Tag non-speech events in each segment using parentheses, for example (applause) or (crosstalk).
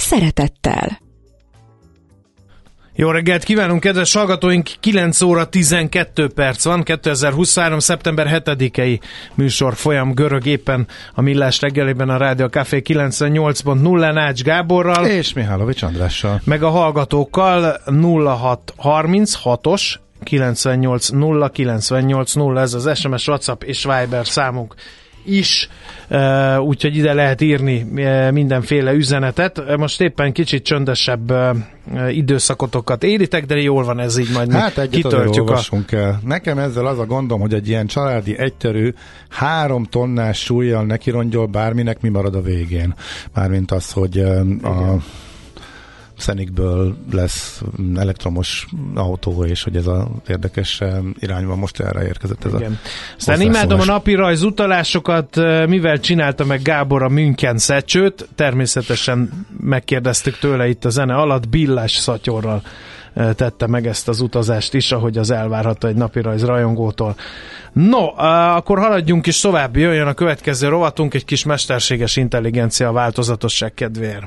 szeretettel. Jó reggelt kívánunk, kedves hallgatóink! 9 óra 12 perc van, 2023. szeptember 7-i műsor folyam görög éppen a Millás reggelében a Rádió Café 98.0 Nács Gáborral. És Mihálovics Andrással. Meg a hallgatókkal 0636-os 980 980 ez az SMS, WhatsApp és Viber számunk is, úgyhogy ide lehet írni mindenféle üzenetet. Most éppen kicsit csöndesebb időszakotokat éritek, de jól van ez így, majd hát kitöltjük a... el. Nekem ezzel az a gondom, hogy egy ilyen családi egyterű három tonnás súlyjal neki rongyol bárminek, mi marad a végén. Mármint az, hogy a szenikből lesz elektromos autó, és hogy ez az érdekes irányban most erre érkezett ez Igen. a Aztán imádom a napi rajz utalásokat, mivel csinálta meg Gábor a München szecsőt, természetesen megkérdeztük tőle itt a zene alatt, Billás szatyorral tette meg ezt az utazást is, ahogy az elvárható egy napirajz rajongótól. No, akkor haladjunk is tovább, jöjjön a következő rovatunk, egy kis mesterséges intelligencia változatosság kedvéért.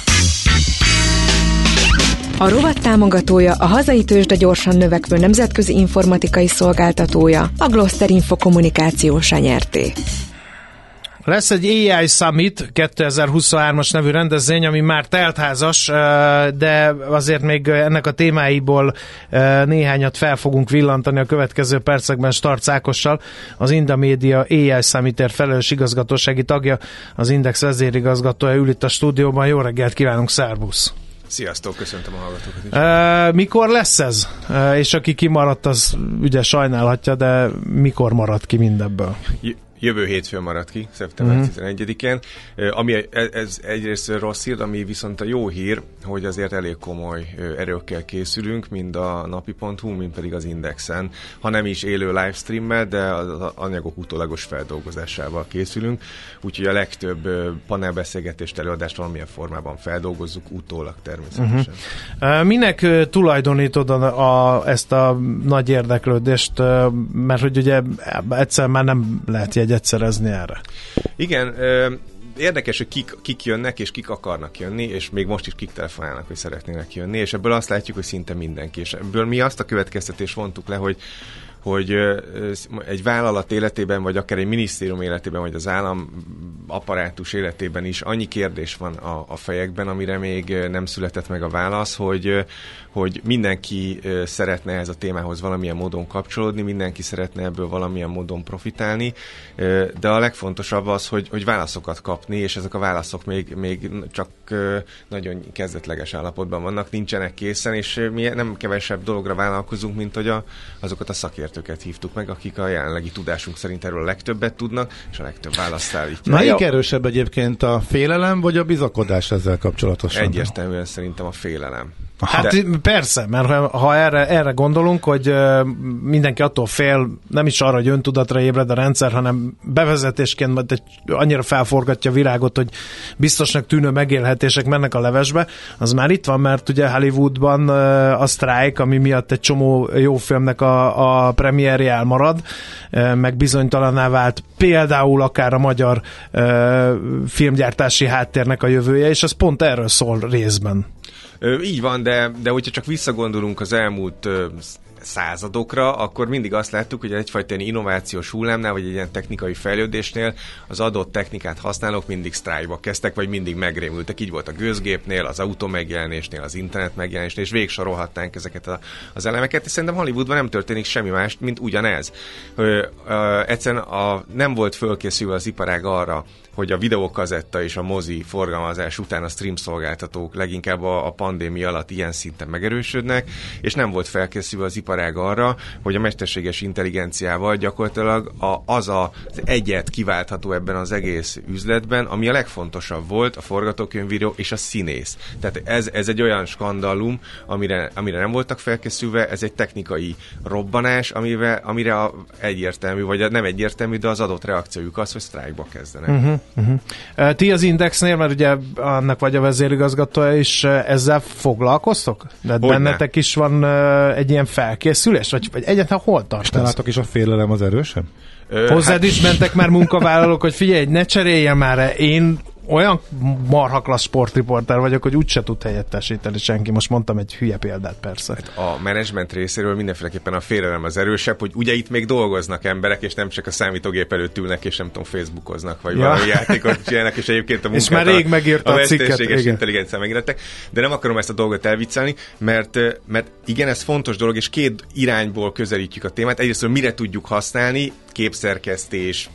A rovat támogatója a hazai tőzsde gyorsan növekvő nemzetközi informatikai szolgáltatója, a Gloster Info kommunikációs nyerté. Lesz egy AI Summit 2023-as nevű rendezvény, ami már teltházas, de azért még ennek a témáiból néhányat fel fogunk villantani a következő percekben Starc Ákossal, az Indamedia AI Summitért felelős igazgatósági tagja, az Index vezérigazgatója ül itt a stúdióban. Jó reggelt kívánunk, szervusz! Sziasztok, köszöntöm a hallgatókat is. Mikor lesz ez? Uh, és aki kimaradt, az ugye sajnálhatja, de mikor maradt ki mindebből? Jövő hétfőn maradt ki, szeptember. Mhm. 11-én. Ami e, ez egyrészt rossz hír, ami viszont a jó hír, hogy azért elég komoly erőkkel készülünk, mind a napi.hu, mind pedig az Indexen. Ha nem is élő livestreammel, de az anyagok utólagos feldolgozásával készülünk. Úgyhogy a legtöbb panelbeszélgetést, előadást valamilyen formában feldolgozzuk utólag természetesen. Uh-huh. Minek tulajdonítod a, a, ezt a nagy érdeklődést? Mert hogy ugye egyszer már nem lehet jegy egyet szerezni erre. Igen, érdekes, hogy kik, kik jönnek, és kik akarnak jönni, és még most is kik telefonálnak, hogy szeretnének jönni, és ebből azt látjuk, hogy szinte mindenki. És ebből mi azt a következtetést vontuk le, hogy hogy egy vállalat életében, vagy akár egy minisztérium életében, vagy az állam apparátus életében is annyi kérdés van a, a fejekben, amire még nem született meg a válasz, hogy, hogy mindenki szeretne ez a témához valamilyen módon kapcsolódni, mindenki szeretne ebből valamilyen módon profitálni, de a legfontosabb az, hogy, hogy válaszokat kapni, és ezek a válaszok még, még csak nagyon kezdetleges állapotban vannak, nincsenek készen, és mi nem kevesebb dologra vállalkozunk, mint hogy a, azokat a szakértőket hívtuk meg, akik a jelenlegi tudásunk szerint erről a legtöbbet tudnak, és a legtöbb választ állítják. Melyik erősebb egyébként a félelem, vagy a bizakodás ezzel kapcsolatosan? Egyértelműen szerintem a félelem. Hát De... persze, mert ha, ha erre, erre gondolunk, hogy mindenki attól fél, nem is arra, hogy öntudatra ébred a rendszer, hanem bevezetésként majd egy, annyira felforgatja a virágot, hogy biztosnak tűnő megélhetések mennek a levesbe, az már itt van, mert ugye Hollywoodban a strike, ami miatt egy csomó jó filmnek a, a premierje elmarad, meg bizonytalaná vált például akár a magyar filmgyártási háttérnek a jövője, és ez pont erről szól részben. Így van, de, de hogyha csak visszagondolunk az elmúlt századokra, akkor mindig azt láttuk, hogy egyfajta ilyen innovációs hullámnál, vagy egy ilyen technikai fejlődésnél az adott technikát használók mindig sztrájba kezdtek, vagy mindig megrémültek. Így volt a gőzgépnél, az autó megjelenésnél, az internet megjelenésnél, és végsorolhatnánk ezeket a, az elemeket, és szerintem Hollywoodban nem történik semmi más, mint ugyanez. Ö, ö, egyszerűen a, nem volt fölkészülve az iparág arra, hogy a videókazetta és a mozi forgalmazás után a stream szolgáltatók leginkább a, a pandémia alatt ilyen szinten megerősödnek, és nem volt felkészülve az iparág arra, hogy a mesterséges intelligenciával gyakorlatilag a, az a, az egyet kiváltható ebben az egész üzletben, ami a legfontosabb volt, a forgatókönyvíró és a színész. Tehát ez, ez egy olyan skandalum, amire, amire nem voltak felkészülve, ez egy technikai robbanás, amivel, amire a egyértelmű, vagy nem egyértelmű, de az adott reakciójuk az, hogy sztrájkba kezdenek. Uh-huh. Uh-huh. Ti az Indexnél, mert ugye annak vagy a vezérigazgatója is ezzel foglalkoztok? De Hogy bennetek ne? is van egy ilyen felkészülés? Vagy, vagy egyáltalán hol tartasz? Látok is a félelem az erősebb? Hozzád hát... is mentek már munkavállalók, hogy figyelj, ne cseréljen már, én olyan marhaklassz sportriporter vagyok, hogy úgyse tud helyettesíteni senki. Most mondtam egy hülye példát persze. Hát a menedzsment részéről mindenféleképpen a félelem az erősebb, hogy ugye itt még dolgoznak emberek, és nem csak a számítógép előtt ülnek, és nem tudom, Facebookoznak, vagy ja. valami játékot csinálnak, és egyébként a (laughs) munkát, És már rég megírta a, a cikket. intelligencia megírták, de nem akarom ezt a dolgot elviccelni, mert, mert igen, ez fontos dolog, és két irányból közelítjük a témát. Egyrészt, hogy mire tudjuk használni, képszerkesztés,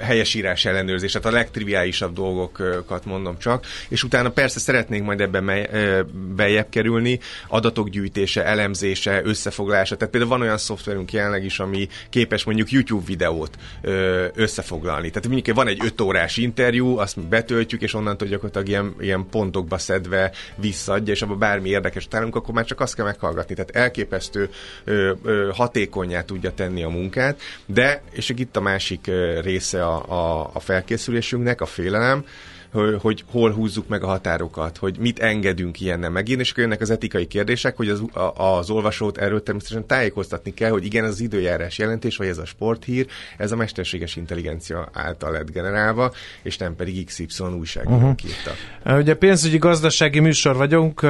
helyesírás ellenőrzés, tehát a legtriviálisabb dolgokat mondom csak, és utána persze szeretnénk majd ebben bejebb kerülni, adatok gyűjtése, elemzése, összefoglalása, tehát például van olyan szoftverünk jelenleg is, ami képes mondjuk YouTube videót összefoglalni. Tehát mondjuk van egy 5 órás interjú, azt betöltjük, és onnantól gyakorlatilag ilyen, ilyen pontokba szedve visszaadja, és abban bármi érdekes találunk, akkor már csak azt kell meghallgatni. Tehát elképesztő hatékonyá tudja tenni a munkát, de, és itt a másik része a, a, a felkészülésünknek, a félelem, hogy hol húzzuk meg a határokat, hogy mit engedünk ilyennel megírni, és akkor jönnek az etikai kérdések, hogy az, az olvasót erről természetesen tájékoztatni kell, hogy igen, az időjárás jelentés, vagy ez a sporthír, ez a mesterséges intelligencia által lett generálva, és nem pedig XY újságírók uh-huh. írta. Ugye pénzügyi gazdasági műsor vagyunk,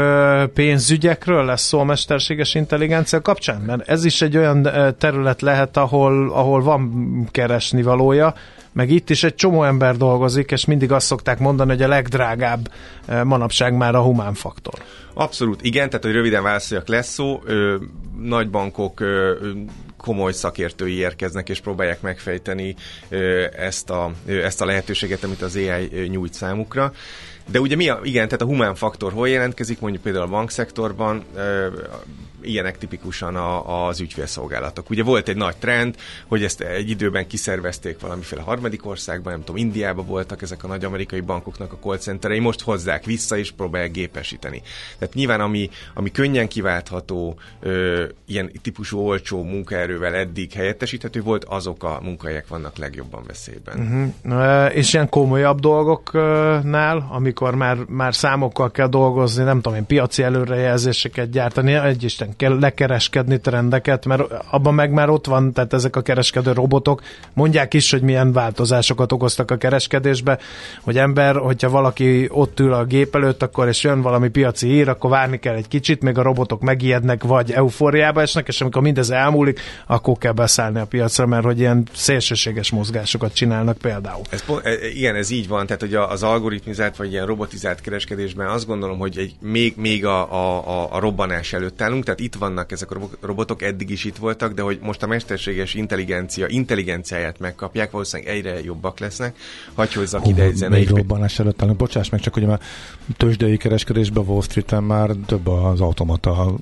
pénzügyekről lesz szó a mesterséges intelligencia kapcsán, mert ez is egy olyan terület lehet, ahol, ahol van keresni valója, meg itt is egy csomó ember dolgozik, és mindig azt szokták mondani, hogy a legdrágább manapság már a humán faktor. Abszolút, igen, tehát hogy röviden válaszoljak, lesz szó, ö, nagy bankok ö, komoly szakértői érkeznek és próbálják megfejteni ö, ezt, a, ö, ezt a lehetőséget, amit az AI nyújt számukra. De ugye mi a, igen, tehát a humán faktor hol jelentkezik, mondjuk például a bankszektorban, ilyenek tipikusan a, az ügyfélszolgálatok. Ugye volt egy nagy trend, hogy ezt egy időben kiszervezték valamiféle harmadik országban, nem tudom, Indiában voltak ezek a nagy amerikai bankoknak a call centerei, most hozzák vissza és próbálják gépesíteni. Tehát nyilván ami, ami könnyen kiváltható, ö, ilyen típusú olcsó munkaerővel eddig helyettesíthető volt, azok a munkahelyek vannak legjobban veszélyben. Uh-huh. És ilyen komolyabb dolgoknál, amikor már, már számokkal kell dolgozni, nem tudom én, piaci előrejelzéseket gyártani, egy Isten kell lekereskedni trendeket, mert abban meg már ott van, tehát ezek a kereskedő robotok mondják is, hogy milyen változásokat okoztak a kereskedésbe, hogy ember, hogyha valaki ott ül a gép előtt, akkor és jön valami piaci hír, akkor várni kell egy kicsit, még a robotok megijednek, vagy eufóriába esnek, és amikor mindez elmúlik, akkor kell beszállni a piacra, mert hogy ilyen szélsőséges mozgásokat csinálnak például. Ez, e, igen, ez így van, tehát hogy az algoritmizált vagy ilyen robotizált kereskedésben azt gondolom, hogy egy, még, még a, a, a robbanás előtt állunk, tehát itt vannak ezek a robotok, eddig is itt voltak, de hogy most a mesterséges intelligencia intelligenciáját megkapják, valószínűleg egyre jobbak lesznek. Hagy hozzak ide egy zenei. Még robbanás előtt állunk. Bocsáss meg, csak hogy a tőzsdei kereskedésben Wall Street-en már több az automata,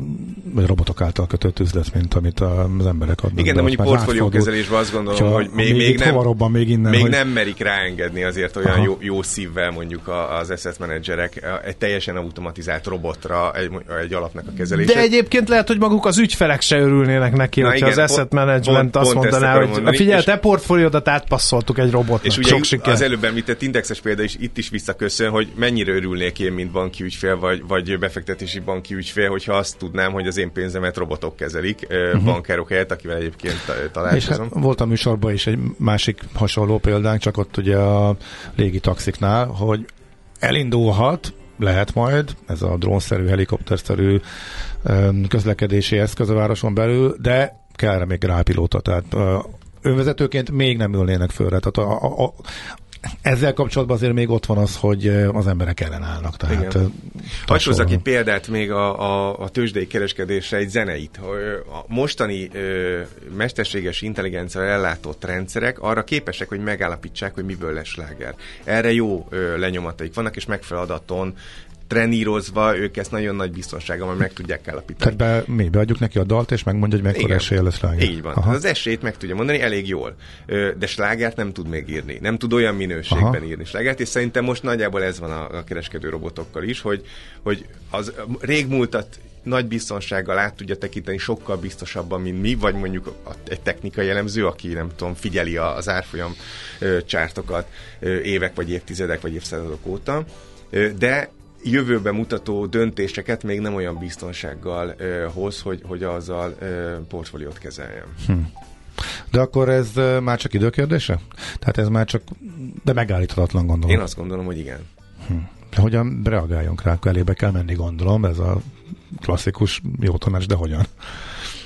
vagy robotok által kötött üzlet, mint amit az emberek adnak. Igen, de, mondjuk portfóliókezelésben azt gondolom, hogy még, még, nem, robban, még, innen, még hogy... nem merik ráengedni azért olyan jó, jó szívvel mondjuk az asset menedzserek egy teljesen automatizált robotra egy, egy alapnak a kezelését. De egyébként lehet, hogy maguk az ügyfelek se örülnének neki, Na hogyha igen, az asset management pont, azt pont mondaná, hogy mondani, figyelj, te portfóliódat átpasszoltuk egy robotnak. És ugye Sok siker. az előbb említett indexes példa is itt is visszaköszön, hogy mennyire örülnék én, mint banki ügyfél, vagy, vagy befektetési banki ügyfél, hogyha azt tudnám, hogy az én pénzemet robotok kezelik, uh-huh. bankárok helyett, akivel egyébként találkozom. És hát volt a műsorban is egy másik hasonló példánk, csak ott ugye a légi taxiknál, hogy elindulhat, lehet majd, ez a drónszerű, helikopterszerű közlekedési eszköz a városon belül, de kell még rápilóta, tehát önvezetőként még nem ülnének fölre. Tehát a, a, a, ezzel kapcsolatban azért még ott van az, hogy az emberek ellenállnak. Tehát. Hagy hozzak egy példát még a, a, a tőzsdei kereskedésre, egy zeneit. A mostani ö, mesterséges intelligencia ellátott rendszerek arra képesek, hogy megállapítsák, hogy miből lesz sláger. Erre jó ö, lenyomataik vannak, és megfelelő adaton trenírozva, ők ezt nagyon nagy biztonsággal majd meg tudják állapítani. Tehát be, mi beadjuk neki a dalt, és megmondja, hogy mekkora esélye lesz rá. Így van. Aha. Az esélyt meg tudja mondani elég jól. De slágert nem tud még írni. Nem tud olyan minőségben Aha. írni slágert, és szerintem most nagyjából ez van a, a kereskedő robotokkal is, hogy, hogy az régmúltat nagy biztonsággal át tudja tekinteni sokkal biztosabban, mint mi, vagy mondjuk egy technikai elemző, aki nem tudom, figyeli az árfolyam csártokat évek, vagy évtizedek, vagy évszázadok óta. De jövőbe mutató döntéseket még nem olyan biztonsággal ö, hoz, hogy, hogy azzal ö, portfóliót kezeljem. Hm. De akkor ez már csak időkérdése? Tehát ez már csak, de megállíthatatlan gondolom. Én azt gondolom, hogy igen. Hm. De hogyan reagáljunk rá? Elébe kell menni, gondolom, ez a klasszikus jó tanács, de hogyan?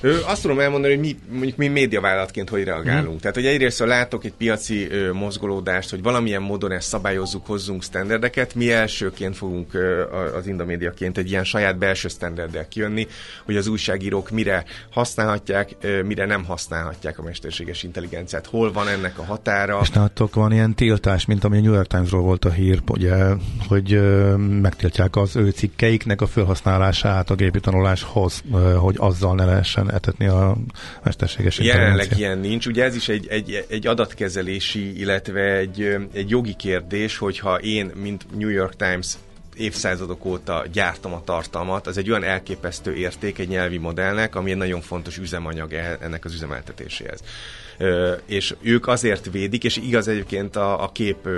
Ö, azt tudom elmondani, hogy mi, mondjuk mi médiavállalatként hogy reagálunk. Mm. Tehát, hogy egyrészt látok egy piaci ö, mozgolódást, hogy valamilyen módon ezt szabályozzuk, hozzunk standardeket, mi elsőként fogunk ö, az Indomédiaként egy ilyen saját belső standarddel kijönni, hogy az újságírók mire használhatják, ö, mire nem használhatják a mesterséges intelligenciát. Hol van ennek a határa? És nálatok van ilyen tiltás, mint ami a New York Timesról volt a hír, ugye, hogy ö, megtiltják az ő cikkeiknek a felhasználását a gépi tanuláshoz, ö, hogy azzal ne lehessen etetni a mesterséges Jelenleg ilyen nincs. Ugye ez is egy, egy, egy adatkezelési, illetve egy, egy jogi kérdés, hogyha én, mint New York Times évszázadok óta gyártom a tartalmat, az egy olyan elképesztő érték egy nyelvi modellnek, ami egy nagyon fontos üzemanyag e, ennek az üzemeltetéséhez és ők azért védik, és igaz egyébként a, a kép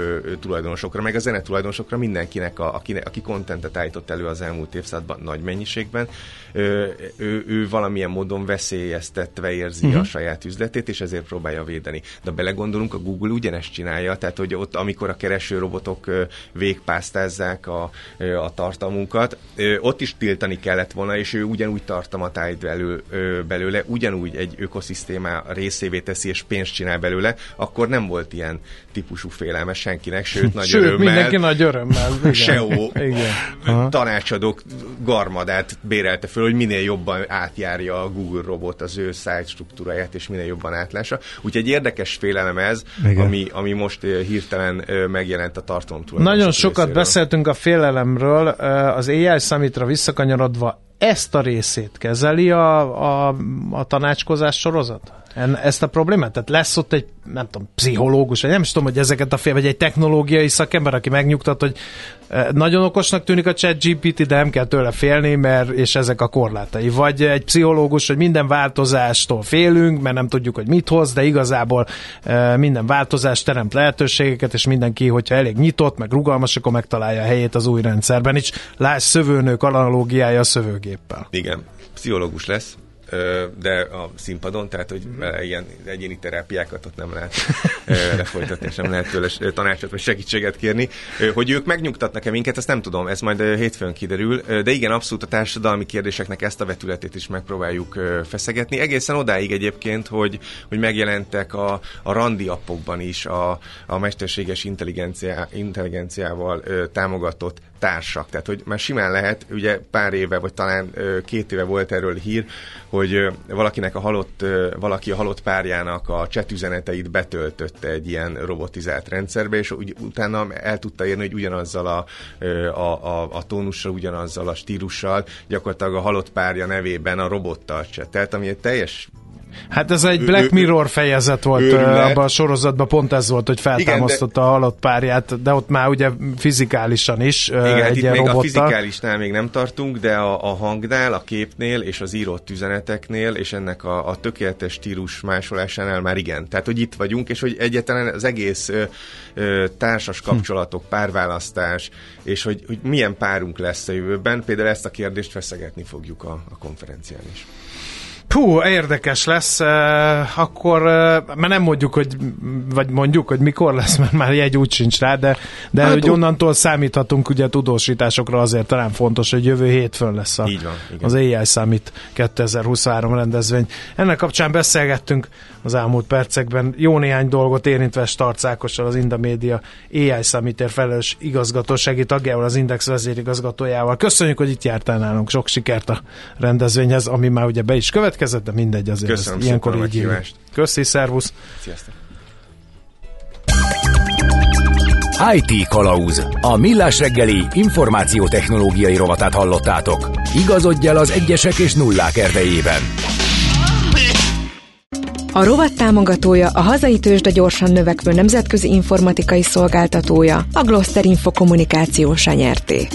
tulajdonosokra, meg a zene tulajdonosokra, mindenkinek, a, aki, aki kontentet állított elő az elmúlt évszázadban nagy mennyiségben, ő, ő, ő valamilyen módon veszélyeztetve érzi uh-huh. a saját üzletét, és ezért próbálja védeni. De belegondolunk, a Google ugyanezt csinálja, tehát hogy ott, amikor a kereső robotok végpásztázzák a, a tartalmunkat, ott is tiltani kellett volna, és ő ugyanúgy tartalmat állít belül, belőle, ugyanúgy egy ökoszisztémá részévé teszi és pénzt csinál belőle, akkor nem volt ilyen típusú félelme senkinek, sőt, (laughs) nagy sőt, örömmel. mindenki nagy örömmel. (laughs) Igen. SEO igen. tanácsadók garmadát bérelte föl, hogy minél jobban átjárja a Google robot az ő szájt struktúráját, és minél jobban átlása. Úgyhogy egy érdekes félelem ez, ami, ami most hirtelen megjelent a tartalom Nagyon sokat részéről. beszéltünk a félelemről, az AI Summitra visszakanyarodva ezt a részét kezeli a, a, a tanácskozás sorozat? Ezt a problémát? Tehát lesz ott egy, nem tudom, pszichológus, vagy nem is tudom, hogy ezeket a fél, vagy egy technológiai szakember, aki megnyugtat, hogy e, nagyon okosnak tűnik a chat GPT, de nem kell tőle félni, mert és ezek a korlátai. Vagy egy pszichológus, hogy minden változástól félünk, mert nem tudjuk, hogy mit hoz, de igazából e, minden változás teremt lehetőségeket, és mindenki, hogyha elég nyitott, meg rugalmas, akkor megtalálja a helyét az új rendszerben is. Láss szövőnők analógiája a szövőgéppel. Igen, pszichológus lesz, de a színpadon, tehát hogy mm-hmm. ilyen egyéni terápiákat ott nem lehet (laughs) lefolytatni, és nem lehet tőle tanácsot vagy segítséget kérni. Hogy ők megnyugtatnak-e minket, ezt nem tudom, ez majd hétfőn kiderül, de igen, abszolút a társadalmi kérdéseknek ezt a vetületét is megpróbáljuk feszegetni. Egészen odáig egyébként, hogy, hogy megjelentek a, a randi appokban is a, a mesterséges intelligenciá, intelligenciával támogatott társak. Tehát, hogy már simán lehet, ugye pár éve, vagy talán két éve volt erről hír, hogy valakinek a halott, valaki a halott párjának a chat üzeneteit betöltötte egy ilyen robotizált rendszerbe, és úgy, utána el tudta érni, hogy ugyanazzal a, a, a, a tónussal, ugyanazzal a stílussal gyakorlatilag a halott párja nevében a robottal csetelt, ami egy teljes Hát ez egy Black Mirror fejezet volt abban a sorozatban, pont ez volt, hogy feltámasztotta Igen, de... a halott párját, de ott már ugye fizikálisan is Igen, egy hát itt még robottal. a fizikálisnál még nem tartunk, de a, a hangnál, a képnél és az írott üzeneteknél, és ennek a, a tökéletes stílus másolásánál már igen. Tehát, hogy itt vagyunk, és hogy egyetlen az egész ö, ö, társas hm. kapcsolatok, párválasztás, és hogy, hogy milyen párunk lesz a jövőben, például ezt a kérdést feszegetni fogjuk a, a konferencián is. Hú, érdekes lesz, akkor, mert nem mondjuk, hogy, vagy mondjuk, hogy mikor lesz, mert már jegy úgy sincs rá, de, de hát hogy onnantól számíthatunk ugye tudósításokra azért talán fontos, hogy jövő hétfőn lesz a, Így van, igen. az AI Summit 2023 rendezvény. Ennek kapcsán beszélgettünk az elmúlt percekben jó néhány dolgot érintve Starc Ákossal, az Indamédia AI Summitért felelős igazgatósági tagjával, az Index vezérigazgatójával. Köszönjük, hogy itt jártál nálunk. Sok sikert a rendezvényhez, ami már ugye be is következett, de mindegy azért. Köszönöm ez ilyenkor így meghívást. Köszi, szervusz! Sziasztok! IT Kalauz. A millás reggeli információtechnológiai rovatát hallottátok. Igazodj el az egyesek és nullák erdejében. A rovat támogatója a hazai tőzsde gyorsan növekvő nemzetközi informatikai szolgáltatója, a Gloster Info kommunikációs nyerté.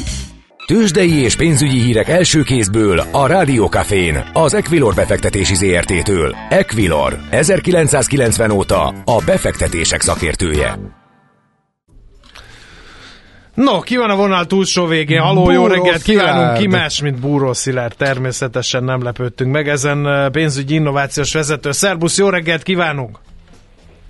Tőzsdei és pénzügyi hírek első kézből a Rádiókafén, az Equilor befektetési ZRT-től. Equilor, 1990 óta a befektetések szakértője. No, ki van a vonal túlsó végén? Haló, jó reggelt kívánunk! Ki más, mint Búró Szilárd? Természetesen nem lepődtünk meg ezen eh, pénzügyi innovációs vezető. Szerbusz, jó reggelt kívánunk!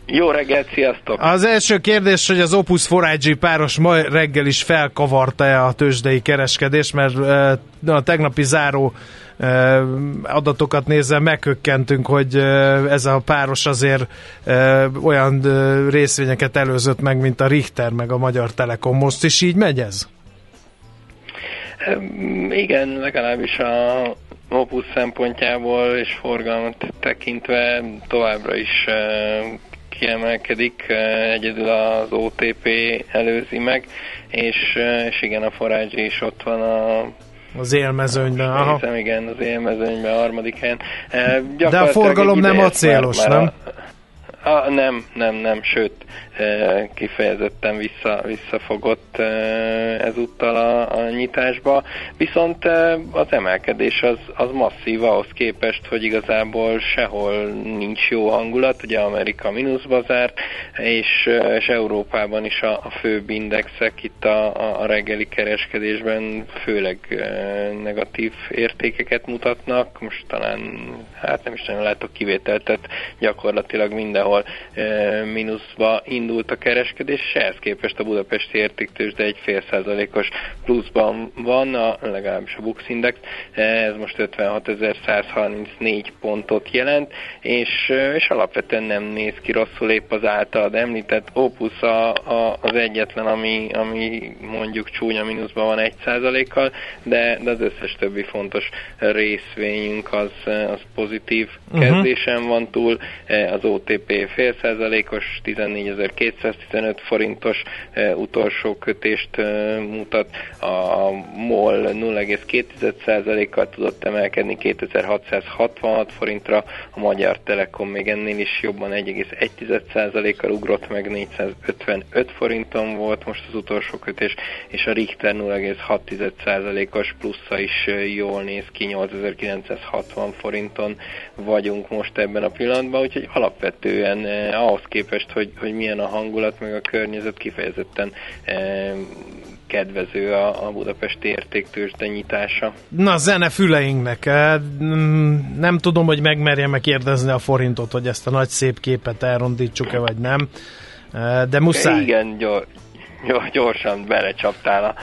Jó reggelt, sziasztok! Az első kérdés, hogy az Opus Forage páros ma reggel is felkavarta-e a tőzsdei kereskedés, mert eh, a tegnapi záró eh, adatokat nézve meghökkentünk, hogy eh, ez a páros azért olyan részvényeket előzött meg, mint a Richter meg a Magyar Telekom. Most is így megy ez? Igen, legalábbis a Opus szempontjából és forgalmat tekintve továbbra is kiemelkedik, eh, egyedül az OTP előzi meg, és, eh, és igen, a Forage is ott van a Az élmezőnyben. Aha. Igen, az élmezőnyben a harmadik helyen. Eh, De a forgalom nem acélos, már- már nem? A, a, nem, nem, nem, sőt, eh, kifejezetten vissza, visszafogott eh, ezúttal a, a nyitásba, viszont eh, az emelkedés az, az masszív ahhoz képest, hogy igazából sehol nincs jó hangulat, ugye Amerika mínuszba zárt, és, és Európában is a, a főbb indexek itt a, a, reggeli kereskedésben főleg negatív értékeket mutatnak, most talán, hát nem is nagyon látok kivételt, tehát gyakorlatilag mindenhol e, mínuszba indult a kereskedés, és ehhez képest a budapesti értéktős, de egy fél százalékos pluszban van, a, legalábbis a Bux Index, ez most 56.134 pontot jelent, és, és alapvetően nem néz ki rosszul épp az általad említett Opus a, a, az egyetlen, ami, ami mondjuk csúnya mínuszban van egy százalékkal, de, de az összes többi fontos részvényünk az, az pozitív kezdésen van túl, az OTP fél százalékos, 14.215 forintos e, utolsó kötést e, mutat, a MOL 0,2%-kal tudott emelkedni 2666 forintra, a Magyar Telekom még ennél is jobban 1,1%-kal ugrott meg 455 forinton volt most az utolsó kötés, és a Richter 0,6%-os plusza is e, jól néz ki, 8960 forinton vagyunk most ebben a pillanatban, úgyhogy alapvetően eh, ahhoz képest, hogy, hogy milyen a hangulat, meg a környezet kifejezetten eh, kedvező a, a budapesti értéktősde nyitása. Na, zene füleinknek. Eh, mm, Nem tudom, hogy megmerjem meg kérdezni a forintot, hogy ezt a nagy szép képet elrondítsuk-e, vagy nem. Eh, De muszáj. Igen, gyor, gyorsan belecsaptál a,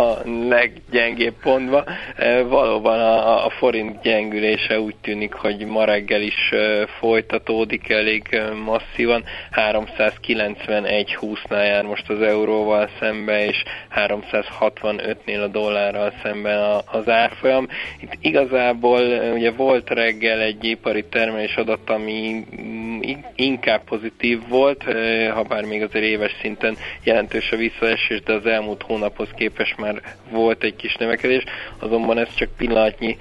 a leggyengébb pontba. E, Valóban a, a forint gyengülése úgy tűnik, hogy ma reggel is e, folytatódik elég e, masszívan. 391.20-nál jár most az euróval szembe, és 365-nél a dollárral szemben az árfolyam. Itt igazából ugye volt reggel egy ipari termelés adat, ami mm, in- inkább pozitív volt, ha bár még azért éves szinten jelentős a visszaesés, de az elmúlt hónaphoz képest már volt egy kis növekedés, azonban ez csak pillanatnyi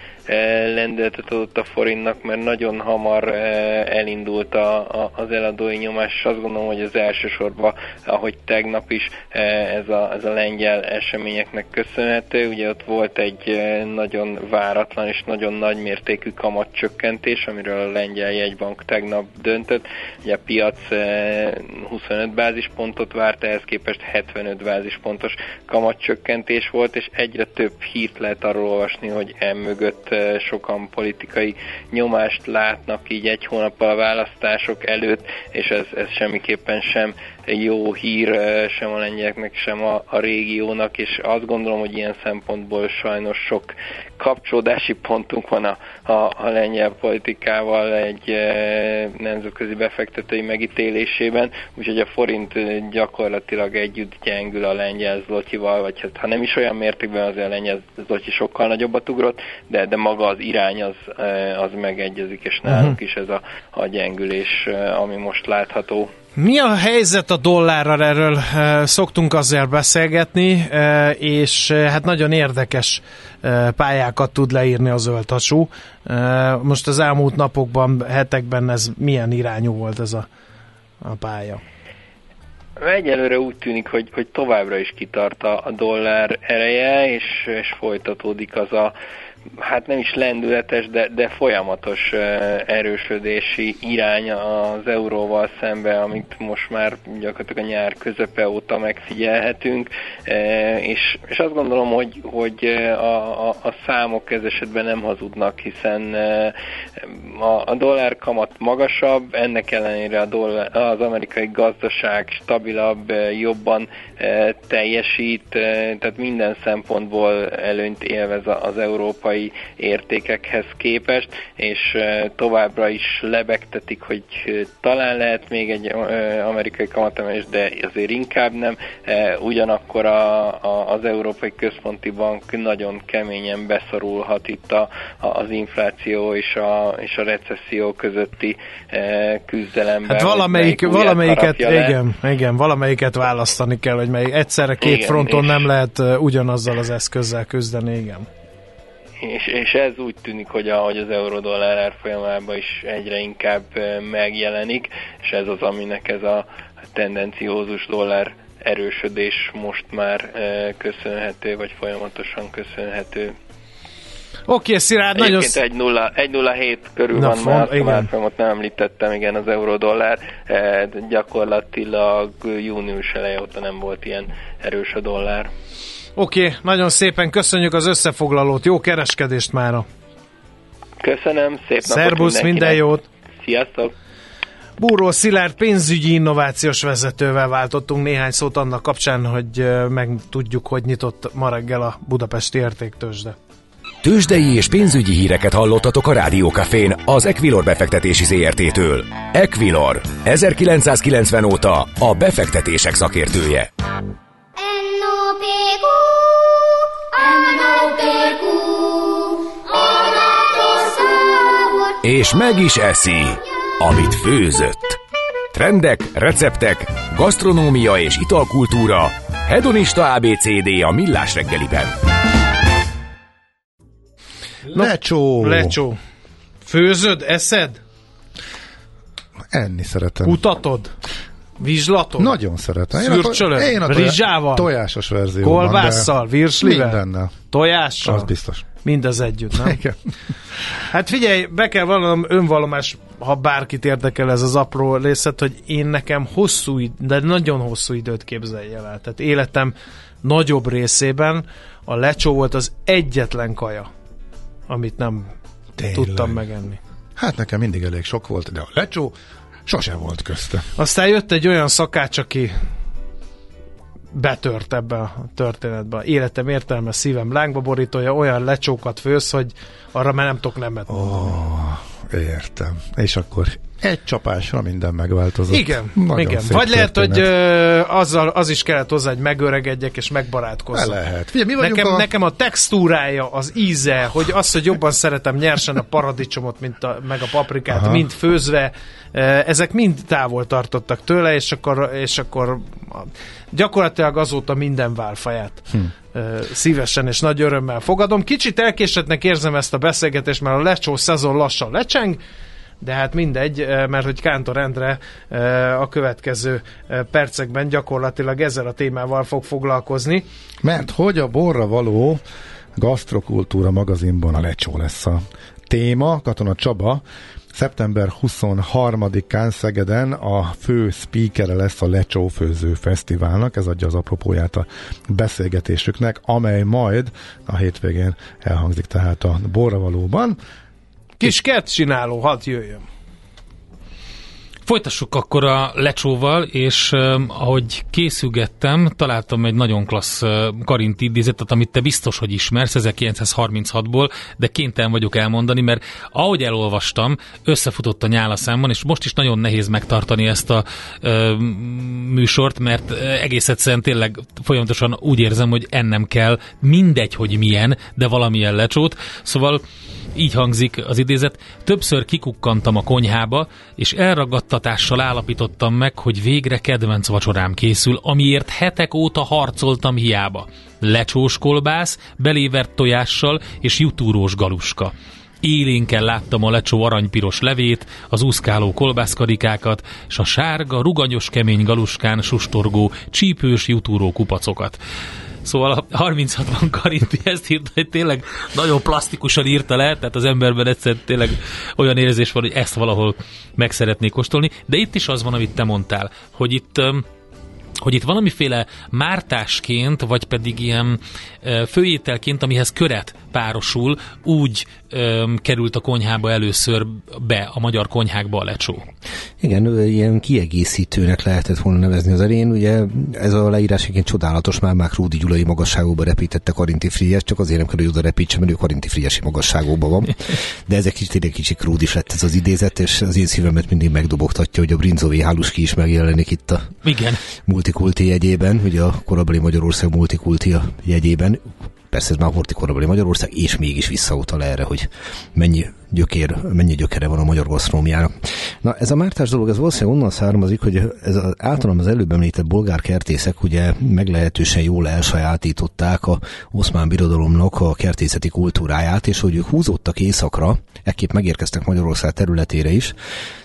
lendületet adott a forintnak, mert nagyon hamar eh, elindult a, a, az eladói nyomás, és azt gondolom, hogy az elsősorban, ahogy tegnap is, eh, ez a, ez a lengyel eseményeknek köszönhető. Ugye ott volt egy nagyon váratlan és nagyon nagy mértékű kamatcsökkentés, amiről a lengyel jegybank tegnap döntött. Ugye a piac eh, 25 bázispontot várt, ehhez képest 75 bázispontos kamatcsökkentés volt, és egyre több hírt lehet arról olvasni, hogy emögött sokan politikai nyomást látnak így egy hónappal a választások előtt, és ez, ez semmiképpen sem jó hír sem a lengyeleknek, sem a, a régiónak, és azt gondolom, hogy ilyen szempontból sajnos sok kapcsolódási pontunk van a, a, a lengyel politikával egy e, nemzetközi befektetői megítélésében, úgyhogy a forint gyakorlatilag együtt gyengül a lengyel zlotyival, vagy hát, ha nem is olyan mértékben, azért a lengyel zlotyi sokkal nagyobbat ugrott, de, de maga az irány az, az megegyezik, és nálunk uh-huh. is ez a, a gyengülés, ami most látható. Mi a helyzet a dollárral? Erről szoktunk azért beszélgetni, és hát nagyon érdekes pályákat tud leírni a zöldhasú. Most az elmúlt napokban, hetekben ez milyen irányú volt ez a, a pálya? Egyelőre úgy tűnik, hogy, hogy továbbra is kitart a dollár ereje, és, és folytatódik az a hát nem is lendületes, de, de folyamatos erősödési irány az euróval szembe, amit most már gyakorlatilag a nyár közepe óta megfigyelhetünk, és, és azt gondolom, hogy, hogy a, a, a számok ez esetben nem hazudnak, hiszen a, a dollár kamat magasabb, ennek ellenére a dollár, az amerikai gazdaság stabilabb, jobban teljesít, tehát minden szempontból előnyt élvez az európai európai értékekhez képest, és továbbra is lebegtetik, hogy talán lehet még egy amerikai kamatemelés, de azért inkább nem. Ugyanakkor a, a, az Európai Központi Bank nagyon keményen beszorulhat itt a, a, az infláció és a, és a recesszió közötti küzdelemben. Hát valamelyik, valamelyiket, igen, igen, valamelyiket választani kell, hogy melyik egyszerre két igen, fronton nem lehet ugyanazzal az eszközzel küzdeni, igen és, és ez úgy tűnik, hogy, a, hogy az euró-dollár árfolyamában is egyre inkább megjelenik, és ez az, aminek ez a tendenciózus dollár erősödés most már köszönhető, vagy folyamatosan köszönhető. Oké, okay, Szilárd, nagyon... Egyébként 1.07 körül Na, van már, igen. ott nem említettem, igen, az euró-dollár, gyakorlatilag június eleje óta nem volt ilyen erős a dollár. Oké, okay, nagyon szépen köszönjük az összefoglalót, jó kereskedést mára! Köszönöm, szép Szerbusz, minden jót! Sziasztok! Búró Szilárd pénzügyi innovációs vezetővel váltottunk néhány szót annak kapcsán, hogy meg tudjuk, hogy nyitott ma reggel a Budapesti Értéktősde. Tőzsdei és pénzügyi híreket hallottatok a Rádiókafén az Equilor befektetési ZRT-től. Equilor, 1990 óta a befektetések szakértője. És meg is eszi, amit főzött. Trendek, receptek, gasztronómia és italkultúra. Hedonista ABCD a millás reggeliben. Lecsó! Lecsó. Főzöd, eszed? Enni szeretem. Kutatod? Vizslatot? Nagyon szeretem. Szürcsölöd? Én a, rizsával? Tojásos verzió. Kolbásszal? Virslivel? Mindennel. Tojással? Az biztos. Mindez együtt, nem? (laughs) Igen. Hát figyelj, be kell vallanom önvallomás, ha bárkit érdekel ez az apró részlet, hogy én nekem hosszú, de nagyon hosszú időt képzelj el. Tehát életem nagyobb részében a lecsó volt az egyetlen kaja, amit nem Tényleg. tudtam megenni. Hát nekem mindig elég sok volt, de a lecsó Sose volt közte. Aztán jött egy olyan szakács, aki betört ebbe a történetbe. Életem értelme, szívem lángba borítója, olyan lecsókat fősz, hogy arra már nem tudok nemet oh, Értem. És akkor egy csapásra minden megváltozott. Igen, Nagyon igen. Vagy lehet, történet. hogy ö, azzal, az is kellett hozzá, hogy megöregedjek és megbarátkozzak. lehet. Figyelj, mi nekem, a... nekem a textúrája, az íze, hogy az, hogy jobban szeretem nyersen a paradicsomot, mint a, meg a paprikát, Aha. mint főzve, ezek mind távol tartottak tőle, és akkor, és akkor gyakorlatilag azóta minden válfaját hm. Szívesen és nagy örömmel fogadom. Kicsit elkésetnek érzem ezt a beszélgetést, mert a lecsó szezon lassan lecseng, de hát mindegy, mert hogy Kántor Endre a következő percekben gyakorlatilag ezzel a témával fog foglalkozni. Mert hogy a borra való Gasztrokultúra magazinban a lecsó lesz a téma, Katona Csaba, szeptember 23-án Szegeden a fő speakere lesz a Lecsó Főző Fesztiválnak, ez adja az apropóját a beszélgetésüknek, amely majd a hétvégén elhangzik tehát a Borravalóban. Kis kert csináló, hadd jöjjön. Folytassuk akkor a lecsóval, és uh, ahogy készülgettem, találtam egy nagyon klassz uh, Karint idézetet, amit te biztos, hogy ismersz, 1936-ból, de kénytelen vagyok elmondani, mert ahogy elolvastam, összefutott a nyála számban, és most is nagyon nehéz megtartani ezt a uh, műsort, mert egész egyszerűen tényleg folyamatosan úgy érzem, hogy ennem kell, mindegy, hogy milyen, de valamilyen lecsót. Szóval így hangzik az idézet. Többször kikukkantam a konyhába, és elragadtatással állapítottam meg, hogy végre kedvenc vacsorám készül, amiért hetek óta harcoltam hiába. Lecsós kolbász, belévert tojással és jutúrós galuska. Élénken láttam a lecsó aranypiros levét, az úszkáló kolbászkarikákat, és a sárga, ruganyos kemény galuskán sustorgó, csípős jutúró kupacokat. Szóval a 36-ban Karinti ezt írta, hogy tényleg nagyon plastikusan írta le, tehát az emberben egyszer tényleg olyan érzés van, hogy ezt valahol meg szeretnék kóstolni, de itt is az van, amit te mondtál, hogy itt hogy itt valamiféle mártásként, vagy pedig ilyen főételként, amihez köret párosul, úgy öm, került a konyhába először be, a magyar konyhákba a lecsó. Igen, ilyen kiegészítőnek lehetett volna nevezni az elén. Ugye ez a leírás egyébként csodálatos, már már Rúdi Gyulai magasságúba repítette Karinti Frigyes, csak azért nem kell, hogy oda repítse, mert ő Karinti Frigyesi magasságúban van. De ez egy kicsit, egy kicsit krúdis lett ez az idézet, és az én szívemet mindig megdobogtatja, hogy a Brinzovi Háluski is megjelenik itt a Igen. Multikulti jegyében, ugye a korabeli Magyarország multikulti jegyében persze ez már hortikorabeli Magyarország, és mégis visszautal erre, hogy mennyi gyökér, mennyi gyökere van a magyar gasztrómiának. Na ez a mártás dolog, ez valószínűleg onnan származik, hogy ez az, általában az előbb említett bolgár kertészek ugye meglehetősen jól elsajátították a oszmán birodalomnak a kertészeti kultúráját, és hogy ők húzódtak északra, ekképp megérkeztek Magyarország területére is.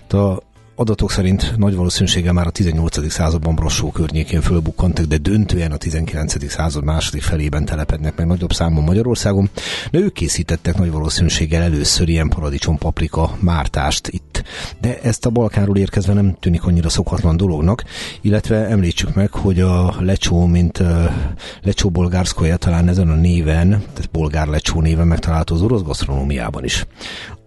A adatok szerint nagy valószínűséggel már a 18. században Brassó környékén fölbukkantak, de döntően a 19. század második felében telepednek meg nagyobb számon Magyarországon. De ők készítettek nagy valószínűséggel először ilyen paradicsom paprika mártást itt. De ezt a Balkánról érkezve nem tűnik annyira szokatlan dolognak, illetve említsük meg, hogy a lecsó, mint lecsó bolgárszkoja talán ezen a néven, tehát bolgár lecsó néven megtalálható az orosz gasztronómiában is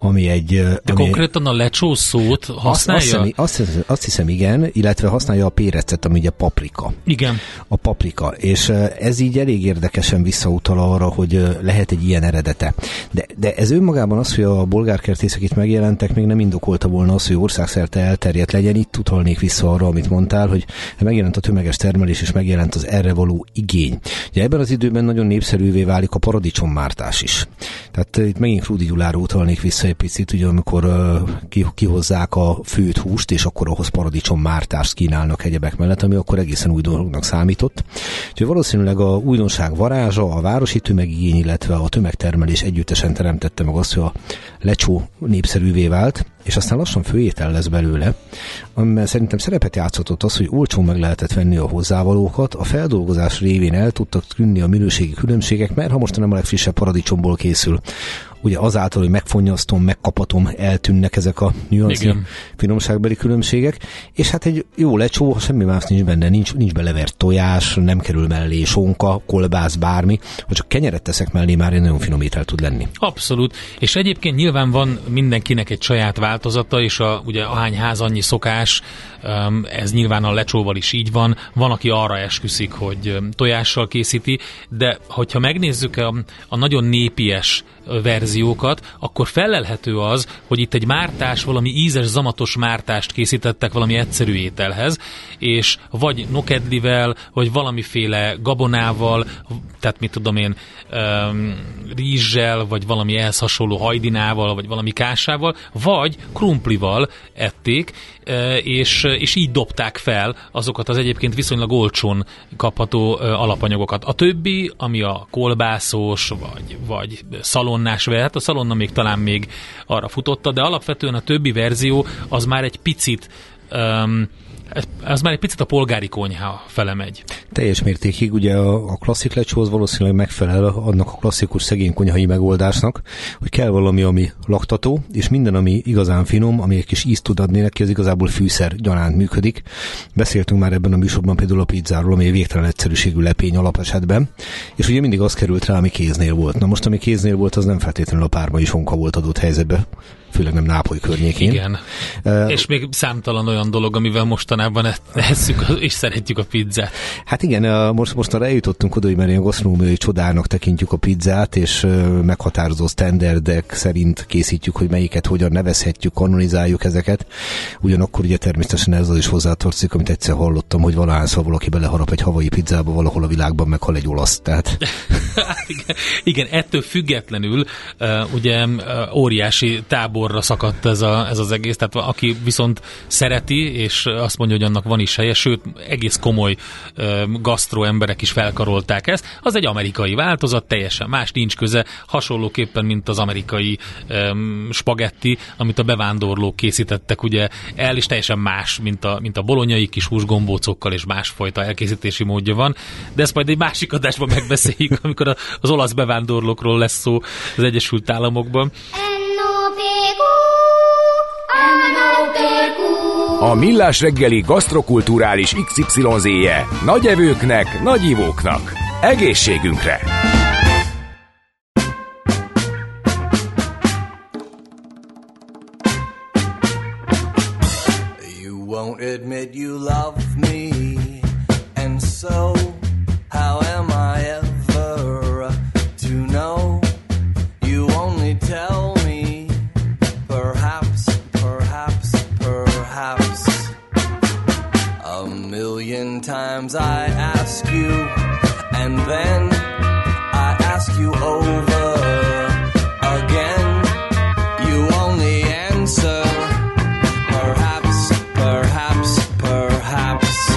ami egy... De ami konkrétan a lecsó szót használja? Azt, azt, hiszem, azt, hiszem, azt hiszem igen, illetve használja a pérecet, ami ugye paprika. Igen. A paprika, és ez így elég érdekesen visszautal arra, hogy lehet egy ilyen eredete. De, de ez önmagában az, hogy a bolgárkertészek itt megjelentek, még nem indokolta volna az, hogy országszerte elterjedt legyen. Itt utalnék vissza arra, amit mondtál, hogy megjelent a tömeges termelés, és megjelent az erre való igény. Ugye ebben az időben nagyon népszerűvé válik a paradicsommártás is. Tehát itt megint Rudi Gyulára utalnék vissza egy picit, ugye amikor uh, kihozzák a főt húst, és akkor ahhoz paradicsom mártást kínálnak egyebek mellett, ami akkor egészen új dolognak számított. Úgyhogy valószínűleg a újdonság varázsa, a városi tömegigény, illetve a tömegtermelés együttesen teremtette meg azt, hogy a lecsó népszerűvé vált, és aztán lassan főétel lesz belőle, amiben szerintem szerepet játszott az, hogy olcsón meg lehetett venni a hozzávalókat, a feldolgozás révén el tudtak tűnni a minőségi különbségek, mert ha most nem a legfrissebb paradicsomból készül, ugye azáltal, hogy megfonyasztom, megkapatom, eltűnnek ezek a nüanszi finomságbeli különbségek, és hát egy jó lecsó, semmi más nincs benne, nincs, nincs belevert tojás, nem kerül mellé sonka, kolbász, bármi, ha csak kenyeret teszek mellé, már egy nagyon finom étel tud lenni. Abszolút, és egyébként nyilván van mindenkinek egy saját változata, és a, ugye ahány ház annyi szokás, ez nyilván a lecsóval is így van, van, aki arra esküszik, hogy tojással készíti, de hogyha megnézzük a, a nagyon népies verziókat, akkor felelhető az, hogy itt egy mártás, valami ízes, zamatos mártást készítettek valami egyszerű ételhez, és vagy nokedlivel, vagy valamiféle gabonával, tehát mit tudom én, um, rizssel, vagy valami ehhez hasonló hajdinával, vagy valami kásával, vagy krumplival ették, és, és így dobták fel azokat az egyébként viszonylag olcsón kapható alapanyagokat. A többi, ami a kolbászos, vagy, vagy szalonnás, hát a szalonna még talán még arra futotta, de alapvetően a többi verzió az már egy picit um, az már egy picit a polgári konyha fele megy. Teljes mértékig, ugye a, a klasszik lecsóhoz valószínűleg megfelel annak a klasszikus szegény konyhai megoldásnak, hogy kell valami, ami laktató, és minden, ami igazán finom, ami egy kis ízt tud adni neki, az igazából fűszer gyanánt működik. Beszéltünk már ebben a műsorban például a pizzáról, ami végtelen egyszerűségű lepény alapesetben, és ugye mindig az került rá, ami kéznél volt. Na most, ami kéznél volt, az nem feltétlenül a párma sonka volt adott helyzetbe, főleg nem Nápoly környékén. Igen. Uh, és még számtalan olyan dolog, amivel mostanában e- esszük és szeretjük a pizzát. Hát igen, most, most arra eljutottunk oda, hogy már ilyen gasztronómiai csodának tekintjük a pizzát, és meghatározó standardek szerint készítjük, hogy melyiket hogyan nevezhetjük, kanonizáljuk ezeket. Ugyanakkor ugye természetesen ez az is hozzátartozik, amit egyszer hallottam, hogy valahányszor valaki beleharap egy havai pizzába, valahol a világban meghal egy olasz. Tehát... (laughs) igen, igen, ettől függetlenül uh, ugye uh, óriási tábor sorra szakadt ez, a, ez az egész, tehát aki viszont szereti, és azt mondja, hogy annak van is helye, sőt, egész komoly uh, gasztró emberek is felkarolták ezt, az egy amerikai változat, teljesen más, nincs köze, hasonlóképpen, mint az amerikai um, spagetti, amit a bevándorlók készítettek ugye el, és teljesen más, mint a, mint a bolonyai kis húsgombócokkal, és másfajta elkészítési módja van, de ezt majd egy másik adásban megbeszéljük, amikor az olasz bevándorlókról lesz szó az Egyesült Államokban. A Millás reggeli gasztrokulturális XYZ-je nagy evőknek, nagy ivóknak. Egészségünkre! You won't admit you love me And so million times I ask you, and then I ask you over again. You only answer, perhaps, perhaps, perhaps.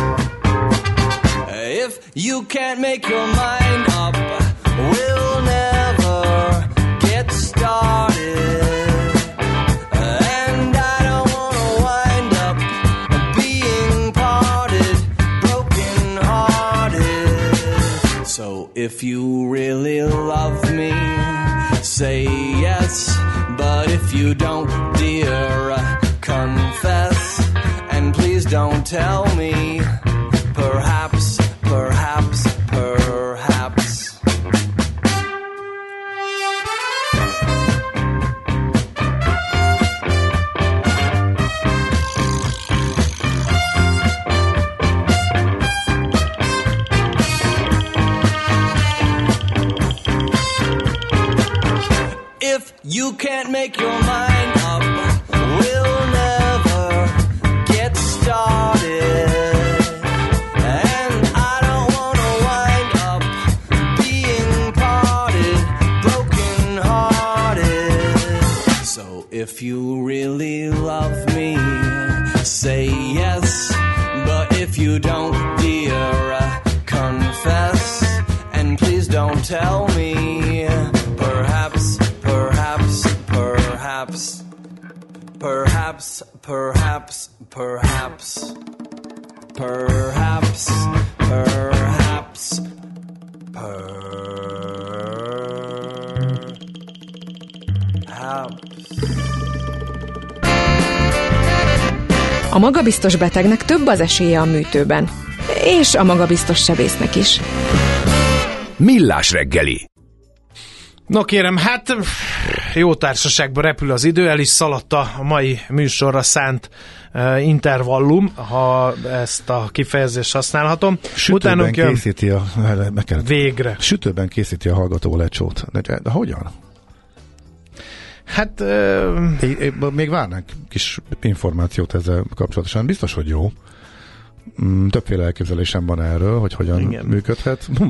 If you can't make your mind magabiztos betegnek több az esélye a műtőben. És a magabiztos sebésznek is. Millás reggeli. No kérem, hát jó társaságban repül az idő, el is szaladta a mai műsorra szánt uh, intervallum, ha ezt a kifejezést használhatom. Sütőben Utánunk jön... készíti a... Végre. Sütőben készíti a hallgató lecsót. De, de hogyan? Hát... Uh... É, é, még várnánk kis információt ezzel kapcsolatosan. Biztos, hogy jó. Mm, többféle elképzelésem van erről, hogy hogyan Igen. működhet. Hm.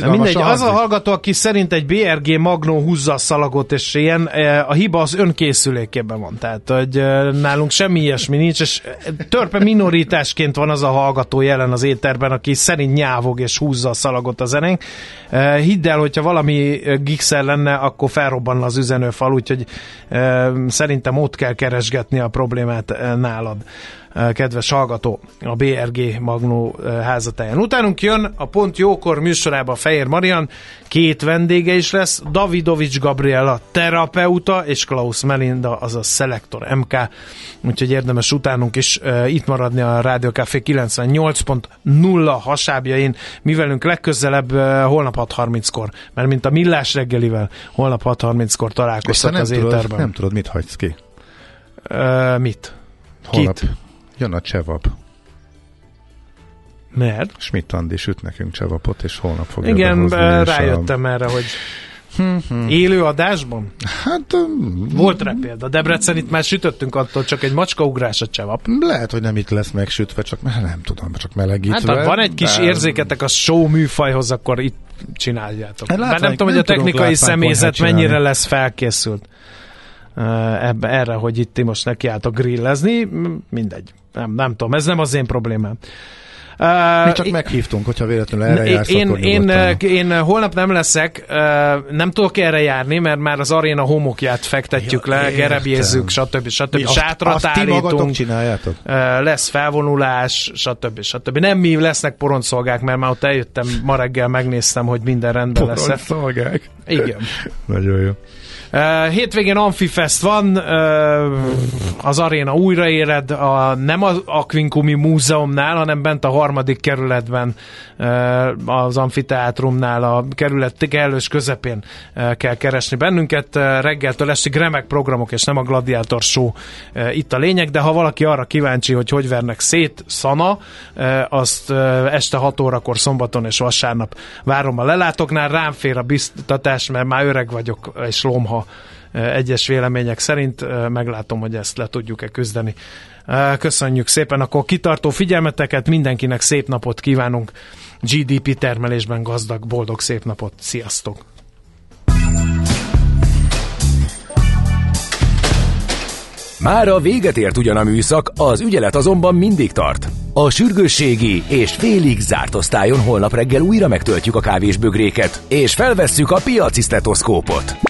Na mindegy, az a hallgató, aki szerint egy BRG Magnó húzza a szalagot, és ilyen, e, a hiba az önkészülékében van. Tehát, hogy e, nálunk semmi ilyesmi nincs, és törpe minoritásként van az a hallgató jelen az éterben, aki szerint nyávog és húzza a szalagot a zenénk. E, hidd el, hogyha valami gigszer lenne, akkor felrobbanna az üzenőfal, úgyhogy szerintem ott kell keresgetni a problémát nálad kedves hallgató, a BRG Magnó házatáján. Utánunk jön a Pont Jókor műsorában Fehér Marian, két vendége is lesz, Davidovics Gabriela terapeuta, és Klaus Melinda, azaz Selector MK, úgyhogy érdemes utánunk is itt maradni a Rádió Café 98.0 hasábjain, mivelünk legközelebb holnap 6.30-kor, mert mint a millás reggelivel holnap 6.30-kor találkoztak az tudod, éterben. Nem tudod, mit hagysz ki? Uh, mit? Holnap. Kit? Jön a csevap. Mert? Schmidt Andi süt nekünk csevapot, és holnap fogja Igen, rájöttem a... erre, hogy Élő adásban? Hát... Volt rá példa. Debrecen itt már sütöttünk attól, csak egy macskaugrás a csevap. Lehet, hogy nem itt lesz megsütve, csak nem tudom, csak melegítve. Hát, ha van egy kis de... érzéketek a show műfajhoz, akkor itt csináljátok. Hát, Bár nem tudom, hogy a technikai személyzet mennyire lesz felkészült ebbe, erre, hogy itt ti most nekiálltok grillezni, mindegy. Nem, nem tudom, ez nem az én problémám. Uh, Mi csak én, meghívtunk, hogyha véletlenül erre jársz, én, akkor én, én, én holnap nem leszek, uh, nem tudok erre járni, mert már az aréna homokját fektetjük ja, le, gerebjézzük, stb. stb. Mi Sátrat azt, állítunk. csináljátok? Uh, lesz felvonulás, stb. stb. Nem mi lesznek poronszolgák, mert már ott eljöttem ma reggel, megnéztem, hogy minden rendben lesz. Poronszolgák? Igen. Nagyon jó. Uh, hétvégén Amfifest van, uh, az aréna újraéred, a, nem az Aquincumi Múzeumnál, hanem bent a harmadik kerületben, uh, az amfiteátrumnál, a kerület kellős közepén kell keresni bennünket. Uh, reggeltől estig remek programok, és nem a Gladiator Show itt a lényeg, de ha valaki arra kíváncsi, hogy hogy vernek szét szana, azt uh, este 6 órakor szombaton és vasárnap várom a lelátóknál, rám fér a biztatás, mert már öreg vagyok, és lomha egyes vélemények szerint. Meglátom, hogy ezt le tudjuk-e küzdeni. Köszönjük szépen, akkor kitartó figyelmeteket, mindenkinek szép napot kívánunk, GDP termelésben gazdag, boldog szép napot, sziasztok! Már a véget ért ugyan a műszak, az ügyelet azonban mindig tart. A sürgősségi és félig zárt osztályon holnap reggel újra megtöltjük a kávésbögréket, és felvesszük a piaci stetoszkópot.